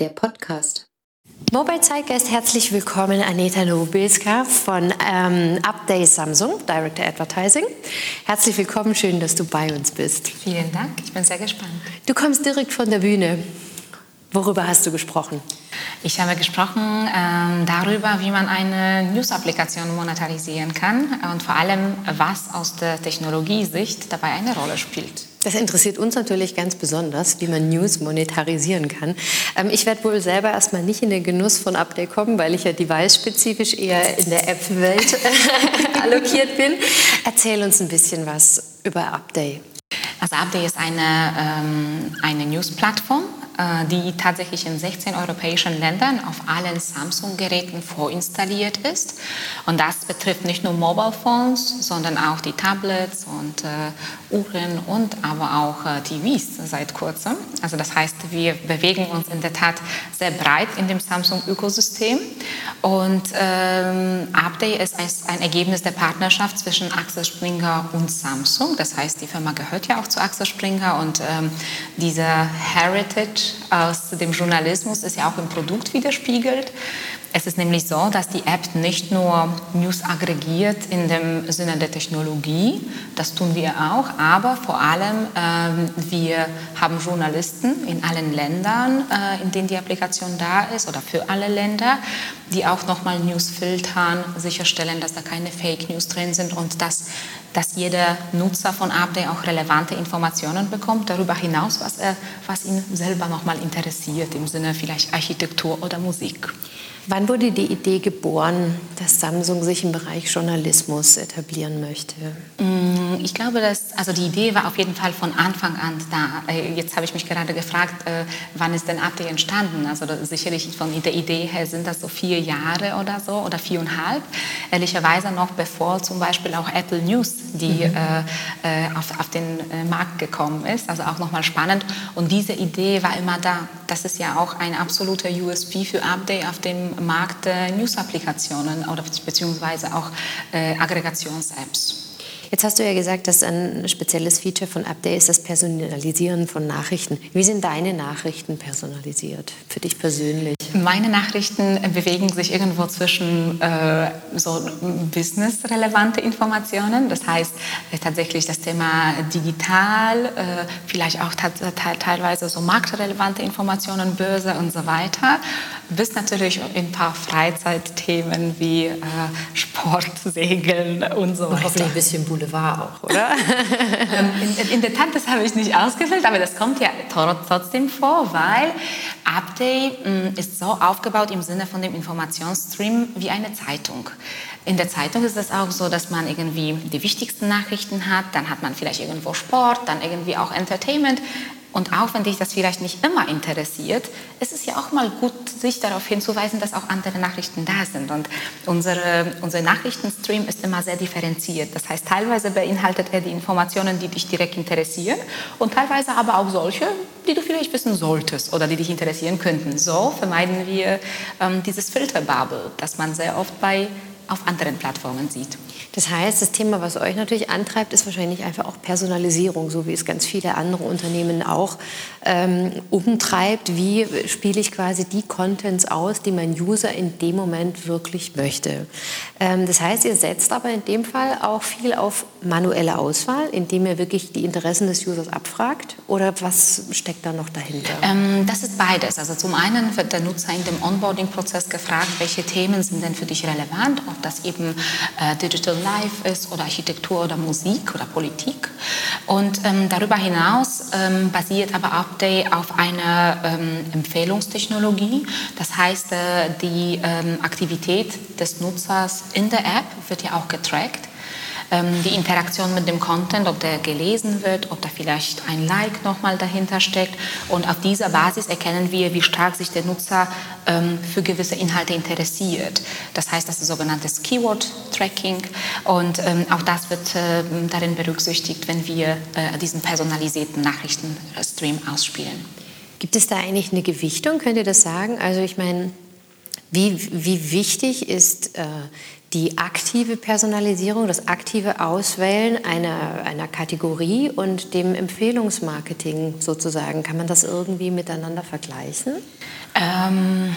der Podcast. Mobile Zeitgeist, herzlich willkommen, Aneta Nobilska von ähm, Update Samsung, Director Advertising. Herzlich willkommen, schön, dass du bei uns bist. Vielen Dank, ich bin sehr gespannt. Du kommst direkt von der Bühne. Worüber hast du gesprochen? Ich habe gesprochen ähm, darüber, wie man eine News-Applikation monetarisieren kann und vor allem, was aus der Technologiesicht dabei eine Rolle spielt. Das interessiert uns natürlich ganz besonders, wie man News monetarisieren kann. Ähm, ich werde wohl selber erstmal nicht in den Genuss von Update kommen, weil ich ja device-spezifisch eher in der App-Welt allokiert bin. Erzähl uns ein bisschen was über Update. Also Update ist eine, ähm, eine News-Plattform, die tatsächlich in 16 europäischen Ländern auf allen Samsung-Geräten vorinstalliert ist. Und das betrifft nicht nur Mobile Phones, sondern auch die Tablets und äh, Uhren und aber auch äh, TVs seit kurzem. Also das heißt, wir bewegen uns in der Tat sehr breit in dem Samsung-Ökosystem. Und ähm, Update ist ein Ergebnis der Partnerschaft zwischen Axel Springer und Samsung. Das heißt, die Firma gehört ja auch zu Axel Springer und ähm, dieser Heritage aus dem Journalismus ist ja auch im Produkt widerspiegelt. Es ist nämlich so, dass die App nicht nur News aggregiert in dem Sinne der Technologie, das tun wir auch, aber vor allem ähm, wir haben Journalisten in allen Ländern, äh, in denen die Applikation da ist oder für alle Länder, die auch nochmal News filtern, sicherstellen, dass da keine Fake News drin sind und dass, dass jeder Nutzer von Update auch relevante Informationen bekommt, darüber hinaus, was, er, was ihn selber nochmal interessiert, im Sinne vielleicht Architektur oder Musik. Wann wurde die Idee geboren, dass Samsung sich im Bereich Journalismus etablieren möchte? Mm, ich glaube, dass also die Idee war auf jeden Fall von Anfang an da. Äh, jetzt habe ich mich gerade gefragt, äh, wann ist denn Update entstanden? Also sicherlich von der Idee her sind das so vier Jahre oder so oder viereinhalb. Ehrlicherweise noch bevor zum Beispiel auch Apple News, die mhm. äh, auf, auf den Markt gekommen ist. Also auch nochmal spannend. Und diese Idee war immer da. Das ist ja auch ein absoluter USB für Update auf dem Markt äh, News-Applikationen oder beziehungsweise auch äh, Aggregations-Apps. Jetzt hast du ja gesagt, dass ein spezielles Feature von Update ist das Personalisieren von Nachrichten. Wie sind deine Nachrichten personalisiert für dich persönlich? Meine Nachrichten bewegen sich irgendwo zwischen äh, so business-relevante Informationen, das heißt äh, tatsächlich das Thema digital, äh, vielleicht auch teilweise so marktrelevante Informationen, Börse und so weiter, bis natürlich ein paar Freizeitthemen wie äh, Sport, Segeln und so weiter. Und hoffentlich ein bisschen Boulevard auch, oder? Ähm, in, in, der Tat, das habe ich nicht ausgefüllt, aber das kommt ja trotzdem vor, weil Update mm, ist so aufgebaut im Sinne von dem Informationsstream wie eine Zeitung. In der Zeitung ist es auch so, dass man irgendwie die wichtigsten Nachrichten hat, dann hat man vielleicht irgendwo Sport, dann irgendwie auch Entertainment. Und auch wenn dich das vielleicht nicht immer interessiert, ist es ja auch mal gut, sich darauf hinzuweisen, dass auch andere Nachrichten da sind. Und unsere, unser Nachrichtenstream ist immer sehr differenziert. Das heißt, teilweise beinhaltet er die Informationen, die dich direkt interessieren und teilweise aber auch solche, die du vielleicht wissen solltest oder die dich interessieren könnten. So vermeiden wir ähm, dieses Filterbubble, das man sehr oft bei auf anderen Plattformen sieht. Das heißt, das Thema, was euch natürlich antreibt, ist wahrscheinlich einfach auch Personalisierung, so wie es ganz viele andere Unternehmen auch ähm, umtreibt. Wie spiele ich quasi die Contents aus, die mein User in dem Moment wirklich möchte? Ähm, das heißt, ihr setzt aber in dem Fall auch viel auf manuelle Auswahl, indem ihr wirklich die Interessen des Users abfragt? Oder was steckt da noch dahinter? Ähm, das ist beides. Also zum einen wird der Nutzer in dem Onboarding-Prozess gefragt, welche Themen sind denn für dich relevant, ob das eben äh, Digital Life ist oder Architektur oder Musik oder Politik. Und ähm, darüber hinaus ähm, basiert aber Update auf einer ähm, Empfehlungstechnologie. Das heißt, äh, die ähm, Aktivität des Nutzers in der App wird ja auch getrackt die Interaktion mit dem Content, ob der gelesen wird, ob da vielleicht ein Like nochmal dahinter steckt. Und auf dieser Basis erkennen wir, wie stark sich der Nutzer ähm, für gewisse Inhalte interessiert. Das heißt, das ist sogenanntes Keyword-Tracking und ähm, auch das wird darin berücksichtigt, wenn wir äh, diesen personalisierten Nachrichtenstream ausspielen. Gibt es da eigentlich eine Gewichtung? Könnt ihr das sagen? Also ich meine, wie, wie wichtig ist äh, die aktive Personalisierung, das aktive Auswählen einer, einer Kategorie und dem Empfehlungsmarketing sozusagen. Kann man das irgendwie miteinander vergleichen? Ähm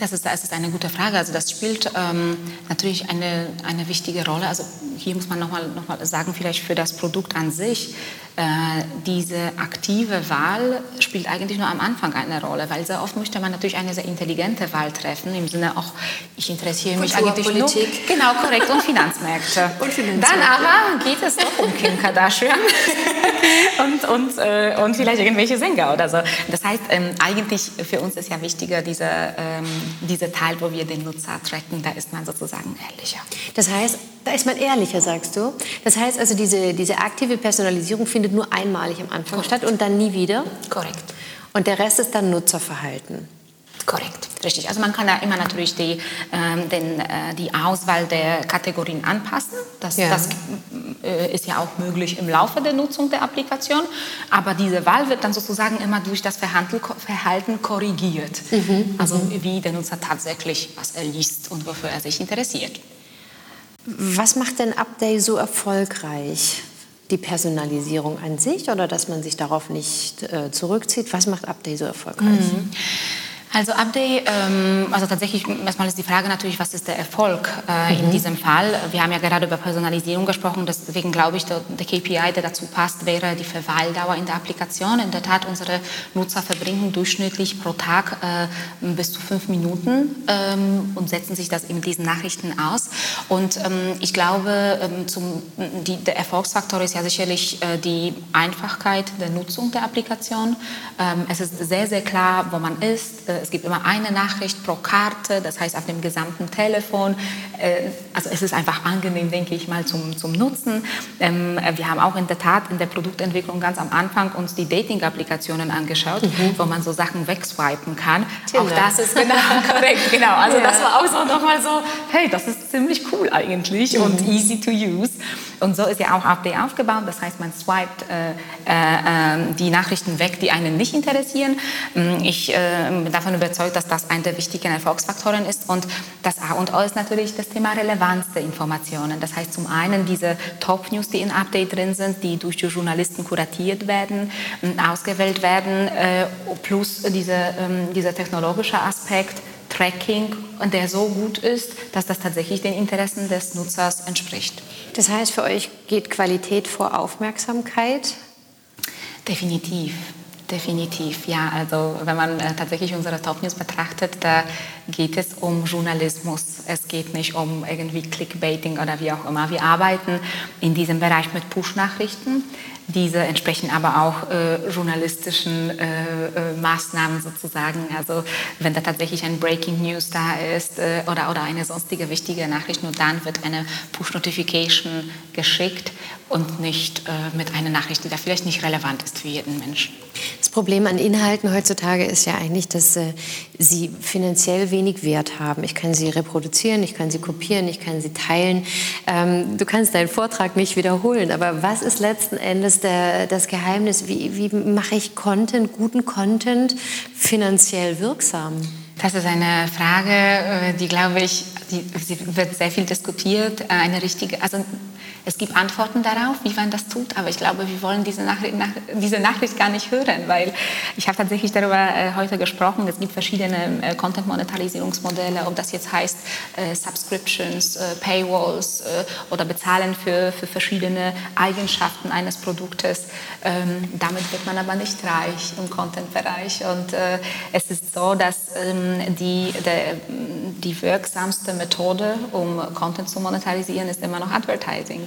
das ist, das ist eine gute Frage. Also das spielt ähm, natürlich eine, eine wichtige Rolle. Also hier muss man nochmal noch mal sagen, vielleicht für das Produkt an sich, äh, diese aktive Wahl spielt eigentlich nur am Anfang eine Rolle, weil sehr oft möchte man natürlich eine sehr intelligente Wahl treffen, im Sinne auch, ich interessiere mich eigentlich nur... Genau, korrekt, und Finanzmärkte. und Finanzmärkte. Dann aber geht es doch um Kim Kardashian und, und, äh, und vielleicht irgendwelche Sänger oder so. Das heißt, ähm, eigentlich für uns ist ja wichtiger dieser, ähm, dieser Teil, wo wir den Nutzer tracken, da ist man sozusagen ehrlicher. Das heißt, da ist man ehrlicher, sagst du. Das heißt also, diese, diese aktive Personalisierung findet nur einmalig am Anfang Korrekt. statt und dann nie wieder? Korrekt. Und der Rest ist dann Nutzerverhalten? Korrekt, richtig. Also man kann da immer natürlich die, ähm, den, äh, die Auswahl der Kategorien anpassen. Das, ja. das äh, ist ja auch möglich im Laufe der Nutzung der Applikation. Aber diese Wahl wird dann sozusagen immer durch das Verhalten korrigiert. Mhm. Also mhm. wie der Nutzer tatsächlich, was er liest und wofür er sich interessiert. Was macht denn Update so erfolgreich? Die Personalisierung an sich oder dass man sich darauf nicht äh, zurückzieht? Was macht Update so erfolgreich? Mhm. Also Update, ähm, also tatsächlich erstmal ist die Frage natürlich, was ist der Erfolg äh, mhm. in diesem Fall? Wir haben ja gerade über Personalisierung gesprochen, deswegen glaube ich, der, der, KPI, der dazu passt, wäre die Verweildauer in der Applikation. In der Tat, unsere Nutzer verbringen durchschnittlich pro Tag äh, bis zu fünf Minuten ähm, und setzen sich das in diesen Nachrichten aus. Und ähm, ich glaube, zum, die, der Erfolgsfaktor ist ja sicherlich äh, die Einfachkeit der Nutzung der Applikation. Es ist sehr, sehr klar, wo man ist äh, es gibt immer eine Nachricht pro Karte, das heißt auf dem gesamten Telefon. Äh, also es ist einfach angenehm, denke ich mal, zum, zum Nutzen. Ähm, wir haben auch in der Tat in der Produktentwicklung ganz am Anfang uns die Dating-Applikationen angeschaut, mhm. wo man so Sachen wegswipen kann. Tinder. Auch das ist genau korrekt, genau. Also ja. das war auch so nochmal so, hey, das ist ziemlich cool eigentlich mhm. und easy to use. Und so ist ja auch Update aufgebaut. Das heißt, man swiped äh, äh, ähm, die Nachrichten weg, die einen nicht interessieren. Ähm, ich äh, bin davon überzeugt, dass das einer der wichtigen Erfolgsfaktoren ist. Und das A und O ist natürlich das Thema Relevanz der Informationen. Das heißt zum einen diese Top-News, die in Update drin sind, die durch die Journalisten kuratiert werden, ausgewählt werden, äh, plus diese, ähm, dieser technologische Aspekt, Tracking, der so gut ist, dass das tatsächlich den Interessen des Nutzers entspricht. Das heißt, für euch geht Qualität vor Aufmerksamkeit? Definitiv. Definitiv, ja. Also wenn man äh, tatsächlich unsere Top News betrachtet, da geht es um Journalismus. Es geht nicht um irgendwie Clickbaiting oder wie auch immer. Wir arbeiten in diesem Bereich mit Push-Nachrichten. Diese entsprechen aber auch äh, journalistischen äh, äh, Maßnahmen sozusagen. Also wenn da tatsächlich ein Breaking News da ist äh, oder, oder eine sonstige wichtige Nachricht, nur dann wird eine Push-Notification geschickt und nicht äh, mit einer Nachricht, die da vielleicht nicht relevant ist für jeden Menschen. Das Problem an Inhalten heutzutage ist ja eigentlich, dass äh, sie finanziell wenig Wert haben. Ich kann sie reproduzieren, ich kann sie kopieren, ich kann sie teilen. Ähm, du kannst deinen Vortrag nicht wiederholen, aber was ist letzten Endes der, das Geheimnis? Wie, wie mache ich Content, guten Content finanziell wirksam? Das ist eine Frage, äh, die glaube ich, die, sie wird sehr viel diskutiert. Äh, eine richtige, also es gibt Antworten darauf, wie man das tut, aber ich glaube, wir wollen diese Nachricht, nach, diese Nachricht gar nicht hören, weil ich habe tatsächlich darüber äh, heute gesprochen. Es gibt verschiedene äh, Content-Monetarisierungsmodelle, ob das jetzt heißt äh, Subscriptions, äh, Paywalls äh, oder Bezahlen für, für verschiedene Eigenschaften eines Produktes. Ähm, damit wird man aber nicht reich im Content-Bereich. Und äh, es ist so, dass ähm, die, der, die wirksamste Methode, um Content zu monetarisieren, ist immer noch Advertising.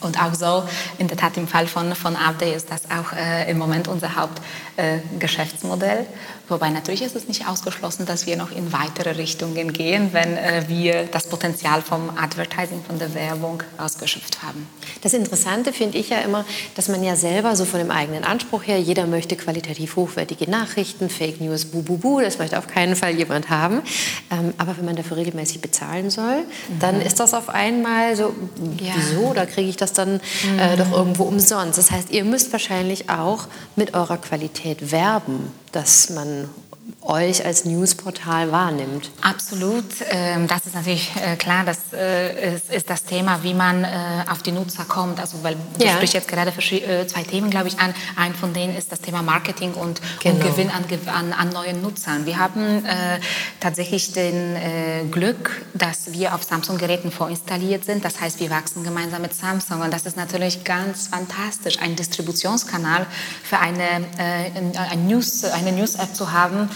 Und auch so, in der Tat im Fall von, von Update ist das auch äh, im Moment unser Hauptgeschäftsmodell. Äh, Wobei natürlich ist es nicht ausgeschlossen, dass wir noch in weitere Richtungen gehen, wenn äh, wir das Potenzial vom Advertising, von der Werbung ausgeschöpft haben. Das Interessante finde ich ja immer, dass man ja selber so von dem eigenen Anspruch her, jeder möchte qualitativ hochwertige Nachrichten, Fake News, bu, bu, bu, das möchte auf keinen Fall jemand haben. Ähm, aber wenn man dafür regelmäßig bezahlen soll, mhm. dann ist das auf einmal so, ja. wieso, da kriege ich das dann äh, mhm. doch irgendwo umsonst. Das heißt, ihr müsst wahrscheinlich auch mit eurer Qualität werben dass man on euch als Newsportal wahrnimmt. Absolut. Ähm, das ist natürlich äh, klar, dass äh, ist, das Thema, wie man äh, auf die Nutzer kommt. Also, weil du ja. sprichst jetzt gerade zwei Themen, glaube ich, an. Ein von denen ist das Thema Marketing und, genau. und Gewinn an, an, an, neuen Nutzern. Wir haben äh, tatsächlich den äh, Glück, dass wir auf Samsung-Geräten vorinstalliert sind. Das heißt, wir wachsen gemeinsam mit Samsung. Und das ist natürlich ganz fantastisch, einen Distributionskanal für eine, äh, ein News, eine News-App zu haben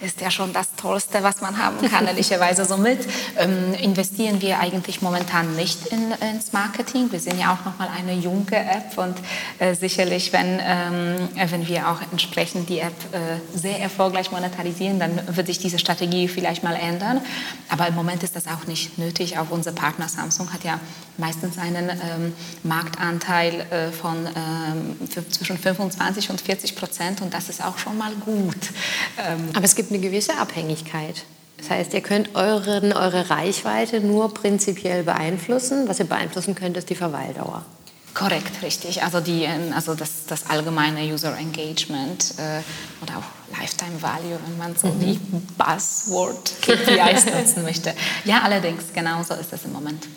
ist ja schon das Tollste, was man haben kann, ehrlicherweise. Somit ähm, investieren wir eigentlich momentan nicht in, ins Marketing. Wir sind ja auch noch mal eine junge App und äh, sicherlich, wenn, ähm, wenn wir auch entsprechend die App äh, sehr erfolgreich monetarisieren, dann wird sich diese Strategie vielleicht mal ändern. Aber im Moment ist das auch nicht nötig. Auch unser Partner Samsung hat ja meistens einen ähm, Marktanteil äh, von ähm, zwischen 25 und 40 Prozent und das ist auch schon mal gut. Ähm, Aber es gibt eine gewisse Abhängigkeit. Das heißt, ihr könnt euren, eure Reichweite nur prinzipiell beeinflussen. Was ihr beeinflussen könnt, ist die Verweildauer. Korrekt, richtig. Also, die, ähm, also das, das allgemeine User Engagement äh, oder auch Lifetime Value, wenn man so mhm. die Buzzword KPIs nutzen möchte. Ja, allerdings, genau so ist es im Moment.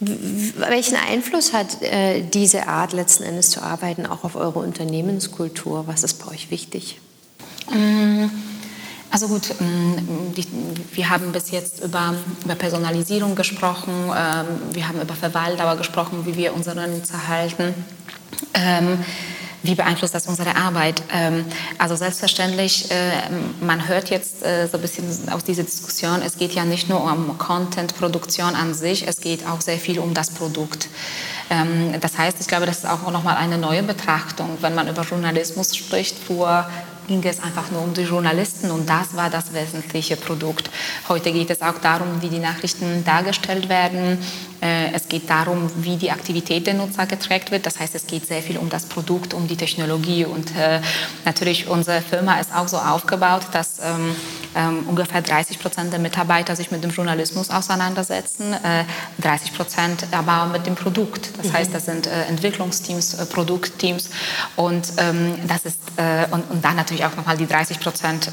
Welchen Einfluss hat äh, diese Art letzten Endes zu arbeiten auch auf eure Unternehmenskultur? Was ist bei euch wichtig? Mhm. Also gut, ähm, wir haben bis jetzt über, über Personalisierung gesprochen, ähm, wir haben über Verweildauer gesprochen, wie wir unsere Nutzer halten. Ähm, wie beeinflusst das unsere Arbeit? Also selbstverständlich, äh, man hört jetzt äh, so ein bisschen aus dieser Diskussion, es geht ja nicht nur um Content-Produktion an sich, es geht auch sehr viel um das Produkt. Das heißt, ich glaube, das ist auch nochmal eine neue Betrachtung, wenn man über Journalismus spricht. Vor ging es einfach nur um die Journalisten und das war das wesentliche Produkt. Heute geht es auch darum, wie die Nachrichten dargestellt werden. Äh, es geht darum, wie die Aktivität der Nutzer getrackt wird. Das heißt, es geht sehr viel um das Produkt, um die Technologie und äh, natürlich unsere Firma ist auch so aufgebaut, dass ähm, ähm, ungefähr 30 Prozent der Mitarbeiter sich mit dem Journalismus auseinandersetzen, äh, 30 Prozent aber mit dem Produkt. Das mhm. heißt, das sind äh, Entwicklungsteams, äh, Produktteams und ähm, das ist und, und dann natürlich auch nochmal die 30 Prozent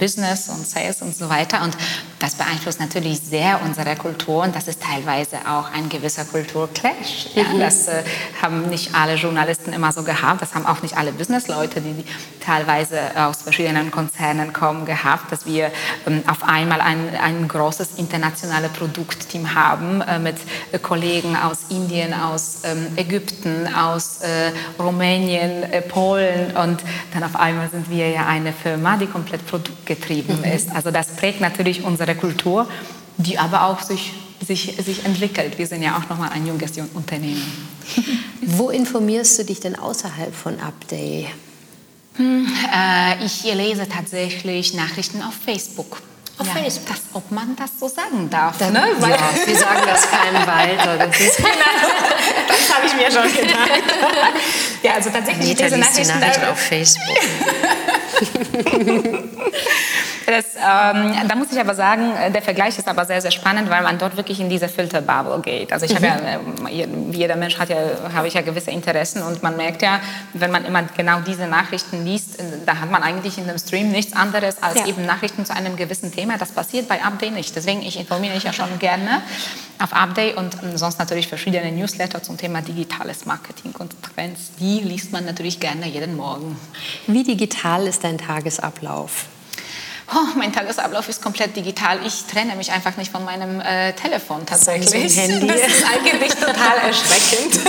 Business und Sales und so weiter und das beeinflusst natürlich sehr unsere Kultur und das ist teilweise auch ein gewisser Kulturclash. Ja, mhm. Das äh, haben nicht alle Journalisten immer so gehabt, das haben auch nicht alle Businessleute, die, die teilweise aus verschiedenen Konzernen kommen, gehabt, dass wir ähm, auf einmal ein, ein großes internationales Produktteam haben äh, mit äh, Kollegen aus Indien, aus ähm, Ägypten, aus äh, Rumänien, äh, Polen und dann auf einmal sind wir ja eine Firma, die komplett produktgetrieben mhm. ist. Also das prägt natürlich unsere unserer Kultur, die aber auch sich, sich, sich entwickelt. Wir sind ja auch nochmal ein junges Unternehmen. Wo informierst du dich denn außerhalb von Upday? Hm, äh, ich lese tatsächlich Nachrichten auf Facebook. Auf ja, Facebook. Das, ob man das so sagen darf. Dann, ne? Weil ja, wir sagen das keinem weiter. Das, genau, das habe ich mir schon gedacht. ja, also tatsächlich Anita diese Nachrichten, die Nachrichten auf Facebook. Das, ähm, da muss ich aber sagen, äh, der Vergleich ist aber sehr, sehr spannend, weil man dort wirklich in diese Filterbubble geht. Also ich mhm. habe ja, äh, jeder Mensch hat ja, habe ich ja gewisse Interessen und man merkt ja, wenn man immer genau diese Nachrichten liest, äh, da hat man eigentlich in dem Stream nichts anderes als ja. eben Nachrichten zu einem gewissen Thema. Das passiert bei Update nicht. Deswegen, ich informiere mich ja schon gerne auf Update und sonst natürlich verschiedene Newsletter zum Thema digitales Marketing und Trends. Die liest man natürlich gerne jeden Morgen. Wie digital ist dein Tagesablauf? Oh, mein Tagesablauf ist komplett digital. Ich trenne mich einfach nicht von meinem äh, Telefon tatsächlich. Das, Handy. das ist eigentlich total erschreckend.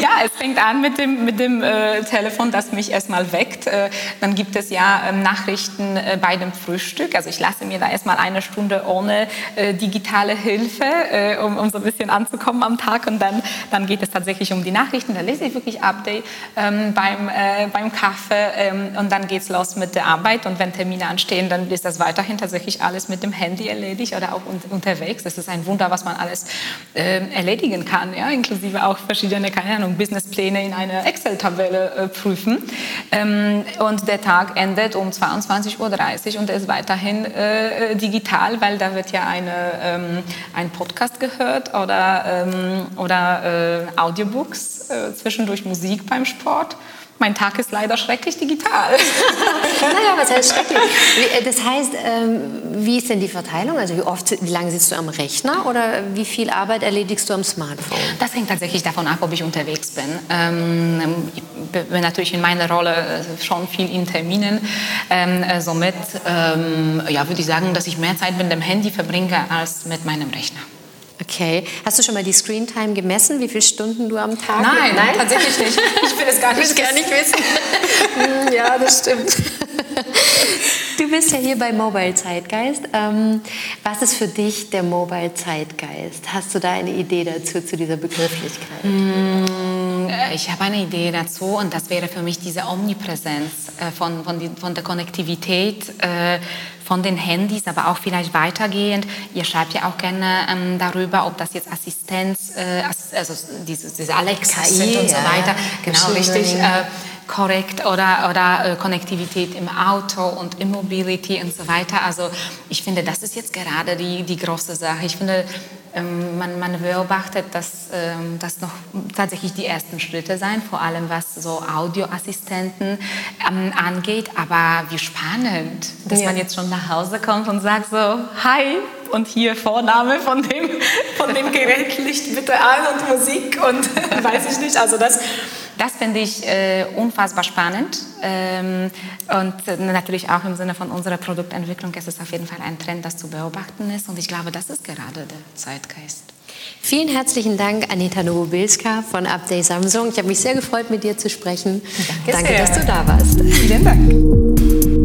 ja, es fängt an mit dem, mit dem äh, Telefon, das mich erstmal weckt. Äh, dann gibt es ja ähm, Nachrichten äh, bei dem Frühstück. Also ich lasse mir da erstmal eine Stunde ohne äh, digitale Hilfe, äh, um, um so ein bisschen anzukommen am Tag. Und dann, dann geht es tatsächlich um die Nachrichten. Da lese ich wirklich Update ähm, beim, beim Kaffee. Ähm, und dann geht es los mit der Arbeit. Und wenn Termine anstehen, dann ist das weiterhin tatsächlich alles mit dem Handy erledigt oder auch unterwegs. Das ist ein Wunder, was man alles äh, erledigen kann, ja? inklusive auch verschiedene, keine Ahnung, Businesspläne in einer Excel-Tabelle äh, prüfen. Ähm, und der Tag endet um 22.30 Uhr und ist weiterhin äh, digital, weil da wird ja eine, ähm, ein Podcast gehört oder, ähm, oder äh, Audiobooks, äh, zwischendurch Musik beim Sport. Mein Tag ist leider schrecklich digital. naja, was heißt schrecklich? Äh, das heißt, ähm, wie ist denn die Verteilung? Also wie oft, wie lange sitzt du am Rechner oder wie viel Arbeit erledigst du am Smartphone? Das hängt tatsächlich davon ab, ob ich unterwegs bin. Ähm, ich bin natürlich in meiner Rolle äh, schon viel in Terminen. Ähm, äh, somit ja, würde ich sagen, dass ich mehr Zeit mit dem Handy verbringe als mit meinem Rechner. Okay. Hast du schon mal die Screen Time gemessen, wie viele Stunden du am Tag? Nein, Nein? tatsächlich nicht. Ich will es gar nicht, gar nicht wissen. Ja, das stimmt. Du bist ja hier bei Mobile Zeitgeist. Ähm, was ist für dich der Mobile Zeitgeist? Hast du da eine Idee dazu, zu dieser Begrifflichkeit? Hm, ich habe eine Idee dazu und das wäre für mich diese Omnipräsenz äh, von, von, die, von der Konnektivität äh, von den Handys, aber auch vielleicht weitergehend. Ihr schreibt ja auch gerne ähm, darüber, ob das jetzt Assistenz, äh, also diese, diese Alexa KI, und so weiter. Genau, richtig. Äh, korrekt oder, oder äh, Konnektivität im Auto und Immobility und so weiter. Also ich finde, das ist jetzt gerade die, die große Sache. Ich finde, ähm, man, man beobachtet, dass ähm, das noch tatsächlich die ersten Schritte sein, vor allem was so Audioassistenten ähm, angeht. Aber wie spannend, dass ja. man jetzt schon nach Hause kommt und sagt so, hi, und hier Vorname von dem, von dem Gerät, Licht bitte an und Musik und weiß ich nicht. Also das, das finde ich äh, unfassbar spannend ähm, und äh, natürlich auch im Sinne von unserer Produktentwicklung ist es auf jeden Fall ein Trend, das zu beobachten ist und ich glaube, das ist gerade der Zeitgeist. Vielen herzlichen Dank, Anita Nowobilska von Update Samsung. Ich habe mich sehr gefreut, mit dir zu sprechen. Danke, Danke dass du da warst. Vielen Dank.